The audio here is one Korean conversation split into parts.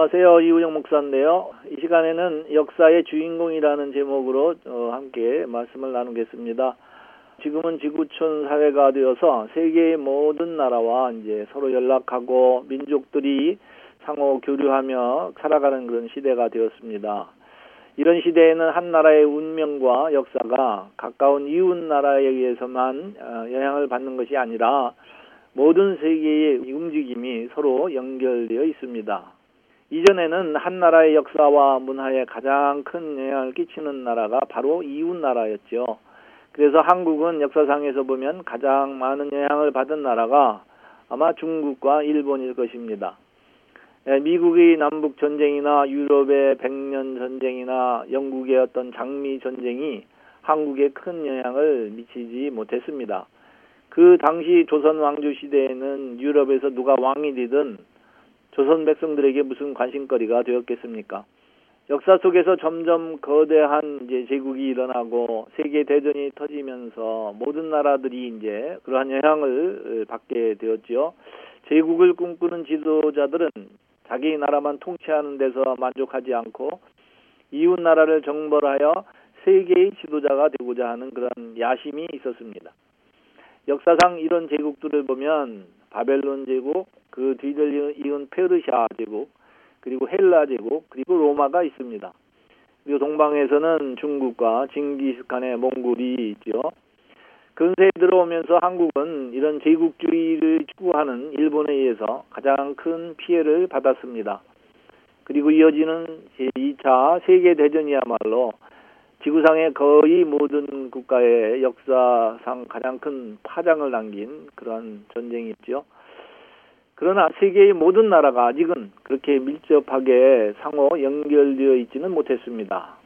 안녕하세요. 이우영 목사인데요. 이 시간에는 역사의 주인공이라는 제목으로 어, 함께 말씀을 나누겠습니다. 지금은 지구촌 사회가 되어서 세계의 모든 나라와 이제 서로 연락하고 민족들이 상호 교류하며 살아가는 그런 시대가 되었습니다. 이런 시대에는 한 나라의 운명과 역사가 가까운 이웃 나라에 의해서만 어, 영향을 받는 것이 아니라 모든 세계의 움직임이 서로 연결되어 있습니다. 이전에는 한 나라의 역사와 문화에 가장 큰 영향을 끼치는 나라가 바로 이웃 나라였죠. 그래서 한국은 역사상에서 보면 가장 많은 영향을 받은 나라가 아마 중국과 일본일 것입니다. 예, 미국의 남북 전쟁이나 유럽의 백년 전쟁이나 영국의 어떤 장미 전쟁이 한국에 큰 영향을 미치지 못했습니다. 그 당시 조선 왕조 시대에는 유럽에서 누가 왕이 되든 조선 백성들에게 무슨 관심거리가 되었겠습니까? 역사 속에서 점점 거대한 이제 제국이 일어나고 세계 대전이 터지면서 모든 나라들이 이제 그러한 영향을 받게 되었지요. 제국을 꿈꾸는 지도자들은 자기 나라만 통치하는 데서 만족하지 않고 이웃 나라를 정벌하여 세계의 지도자가 되고자 하는 그런 야심이 있었습니다. 역사상 이런 제국들을 보면 바벨론 제국, 그 뒤를 이은 페르시아 제국, 그리고 헬라 제국, 그리고 로마가 있습니다. 그리고 동방에서는 중국과 징기스칸의 몽골이 있죠. 근세에 들어오면서 한국은 이런 제국주의를 추구하는 일본에 의해서 가장 큰 피해를 받았습니다. 그리고 이어지는 제2차 세계대전이야말로 지구상의 거의 모든 국가의 역사상 가장 큰 파장을 남긴 그런 전쟁이었죠. 그러나 세계의 모든 나라가 아직은 그렇게 밀접하게 상호 연결되어 있지는 못했습니다.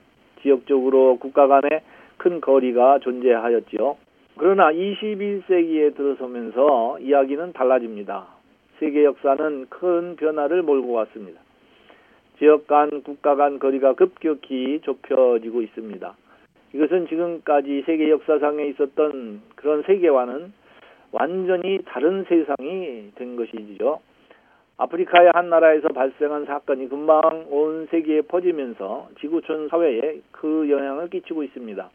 지역적으로 국가 간에 큰 거리가 존재하였지요. 그러나 21세기에 들어서면서 이야기는 달라집니다. 세계 역사는 큰 변화를 몰고 왔습니다. 지역 간, 국가 간 거리가 급격히 좁혀지고 있습니다. 이것은 지금까지 세계 역사상에 있었던 그런 세계와는 완전히 다른 세상이 된 것이지요. 아프리카의 한 나라에서 발생한 사건이 금방 온 세계에 퍼지면서 지구촌 사회에 그 영향을 끼치고 있습니다.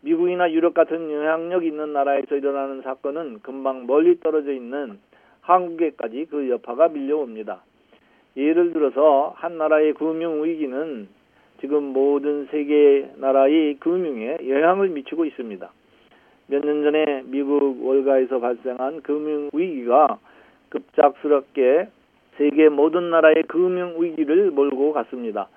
미국이나 유럽 같은 영향력 있는 나라에서 일어나는 사건은 금방 멀리 떨어져 있는 한국에까지 그 여파가 밀려옵니다. 예를 들어서 한 나라의 금융 위기는 지금 모든 세계 나라의 금융에 영향을 미치고 있습니다. 몇 년 전에 미국 월가에서 발생한 금융 위기가 급작스럽게 세계 모든 나라의 금융 위기를 몰고 갔습니다.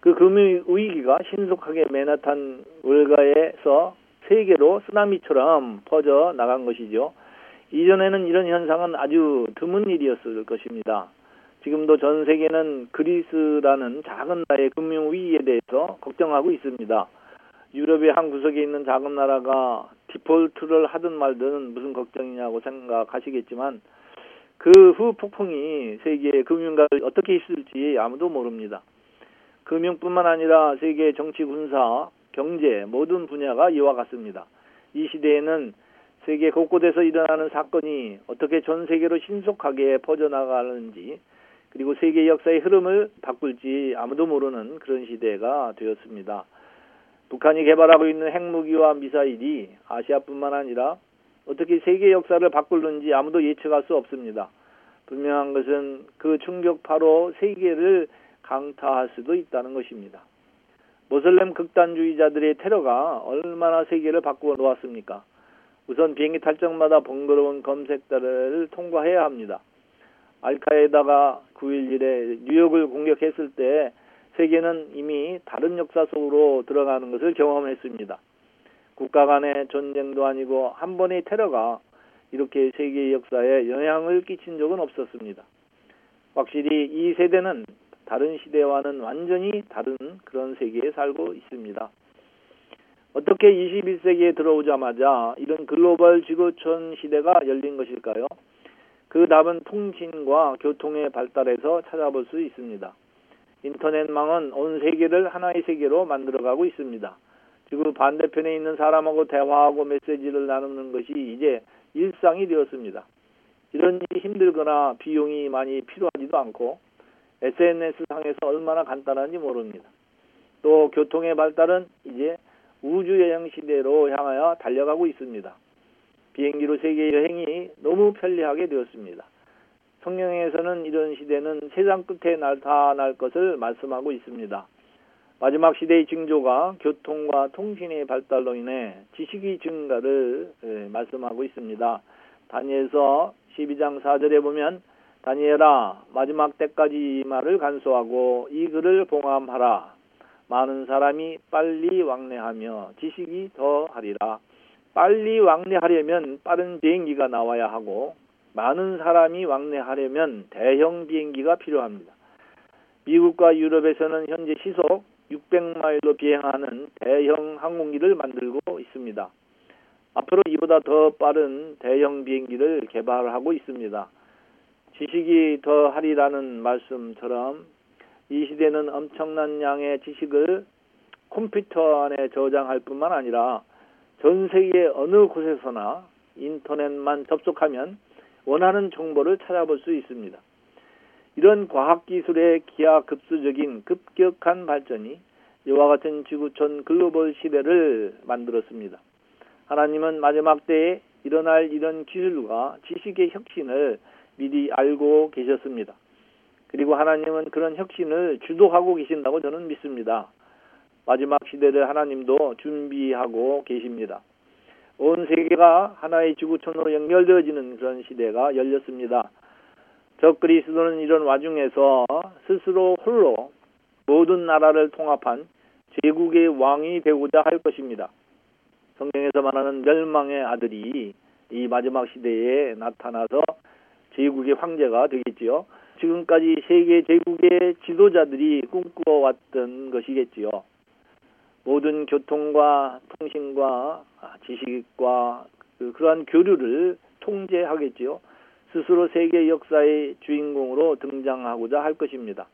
그 금융 위기가 신속하게 맨하탄 월가에서 세계로 쓰나미처럼 퍼져 나간 것이죠. 이전에는 이런 현상은 아주 드문 일이었을 것입니다. 지금도 전 세계는 그리스라는 작은 나라의 금융 위기에 대해서 걱정하고 있습니다. 유럽의 한 구석에 있는 작은 나라가 디폴트를 하든 말든 무슨 걱정이냐고 생각하시겠지만 그 후 폭풍이 세계의 금융가를 어떻게 있을지 아무도 모릅니다. 금융뿐만 아니라 세계 정치, 군사, 경제 모든 분야가 이와 같습니다. 이 시대에는 세계 곳곳에서 일어나는 사건이 어떻게 전 세계로 신속하게 퍼져나가는지 그리고 세계 역사의 흐름을 바꿀지 아무도 모르는 그런 시대가 되었습니다. 북한이 개발하고 있는 핵무기와 미사일이 아시아뿐만 아니라 어떻게 세계 역사를 바꾸는지 아무도 예측할 수 없습니다. 분명한 것은 그 충격파로 세계를 강타할 수도 있다는 것입니다. 모슬렘 극단주의자들의 테러가 얼마나 세계를 바꾸어 놓았습니까? 우선 비행기 탈 적마다 번거로운 검색들을 통과해야 합니다. 알카에다가 9.11에 뉴욕을 공격했을 때 세계는 이미 다른 역사 속으로 들어가는 것을 경험했습니다. 국가 간의 전쟁도 아니고 한 번의 테러가 이렇게 세계 역사에 영향을 끼친 적은 없었습니다. 확실히 이 세대는 다른 시대와는 완전히 다른 그런 세계에 살고 있습니다. 어떻게 21세기에 들어오자마자 이런 글로벌 지구촌 시대가 열린 것일까요? 그 답은 통신과 교통의 발달에서 찾아볼 수 있습니다. 인터넷망은 온 세계를 하나의 세계로 만들어가고 있습니다. 지구 반대편에 있는 사람하고 대화하고 메시지를 나누는 것이 이제 일상이 되었습니다. 이런 일이 힘들거나 비용이 많이 필요하지도 않고 SNS 상에서 얼마나 간단한지 모릅니다. 또 교통의 발달은 이제 우주 여행 시대로 향하여 달려가고 있습니다. 비행기로 세계 여행이 너무 편리하게 되었습니다. 성경에서는 이런 시대는 세상 끝에 나타날 것을 말씀하고 있습니다. 마지막 시대의 징조가 교통과 통신의 발달로 인해 지식의 증가를 예, 말씀하고 있습니다. 다니엘서 12장 4절에 보면 다니엘아 마지막 때까지 이 말을 간소하고 이 글을 봉함하라 많은 사람이 빨리 왕래하며 지식이 더하리라 빨리 왕래하려면 빠른 비행기가 나와야 하고 많은 사람이 왕래하려면 대형 비행기가 필요합니다. 미국과 유럽에서는 현재 시속 600마일로 비행하는 대형 항공기를 만들고 있습니다. 앞으로 이보다 더 빠른 대형 비행기를 개발하고 있습니다. 지식이 더 하리라는 말씀처럼 이 시대는 엄청난 양의 지식을 컴퓨터 안에 저장할 뿐만 아니라 전 세계 어느 곳에서나 인터넷만 접속하면 원하는 정보를 찾아볼 수 있습니다. 이런 과학기술의 기하급수적인 급격한 발전이 이와 같은 지구촌 글로벌 시대를 만들었습니다. 하나님은 마지막 때에 일어날 이런 기술과 지식의 혁신을 미리 알고 계셨습니다. 그리고 하나님은 그런 혁신을 주도하고 계신다고 저는 믿습니다. 마지막 시대를 하나님도 준비하고 계십니다. 온 세계가 하나의 지구촌으로 연결되어지는 그런 시대가 열렸습니다. 적 그리스도는 이런 와중에서 스스로 홀로 모든 나라를 통합한 제국의 왕이 되고자 할 것입니다. 성경에서 말하는 멸망의 아들이 이 마지막 시대에 나타나서 제국의 황제가 되겠지요. 지금까지 세계 제국의 지도자들이 꿈꾸어왔던 것이겠지요. 모든 교통과 통신과 지식과 그, 그러한 교류를 통제하겠지요. 스스로 세계 역사의 주인공으로 등장하고자 할 것입니다.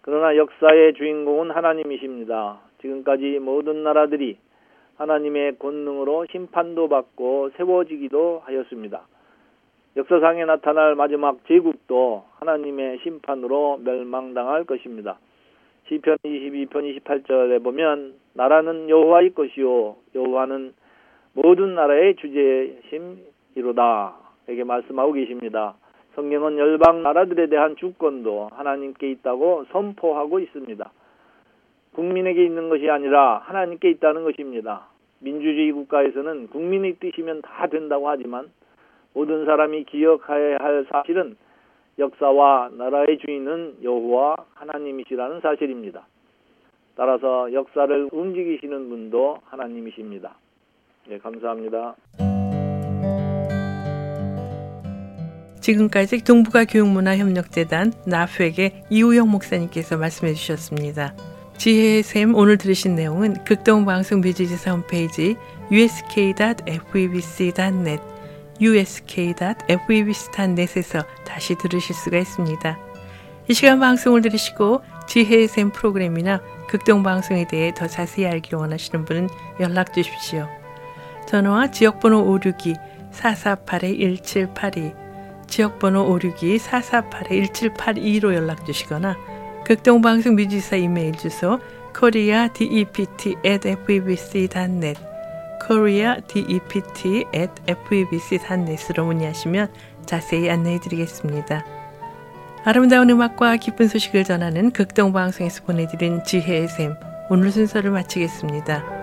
그러나 역사의 주인공은 하나님이십니다. 지금까지 모든 나라들이 하나님의 권능으로 심판도 받고 세워지기도 하였습니다. 역사상에 나타날 마지막 제국도 하나님의 심판으로 멸망당할 것입니다. 시편 22편 28절에 보면 나라는 여호와의 것이요 여호와는 모든 나라의 주제심이로다 이렇게 말씀하고 계십니다. 성경은 열방 나라들에 대한 주권도 하나님께 있다고 선포하고 있습니다. 국민에게 있는 것이 아니라 하나님께 있다는 것입니다. 민주주의 국가에서는 국민의 뜻이면 다 된다고 하지만 모든 사람이 기억해야 할 사실은 역사와 나라의 주인은 여호와 하나님이시라는 사실입니다. 따라서 역사를 움직이시는 분도 하나님이십니다. 네, 감사합니다. 지금까지 동북아 교육문화협력재단 나프에게 이우영 목사님께서 말씀해 주셨습니다. 지혜의 샘 오늘 들으신 내용은 극동방송 뮤지지사 홈페이지 usk.febc.net usk.febc.net에서 다시 들으실 수가 있습니다. 이 시간 방송을 들으시고 지혜의 샘 프로그램이나 극동 방송에 대해 더 자세히 알기 원하시는 분은 연락 주십시오. 전화와 지역번호 562-448-1782 지역번호 562-448-1782로 연락 주시거나 극동방송 뮤지사 이메일 주소 koreadept@febc.net koreadept@febc.net으로 문의하시면 자세히 안내해 드리겠습니다. 아름다운 음악과 기쁜 소식을 전하는 극동방송에서 보내드린 지혜의 샘 오늘 순서를 마치겠습니다.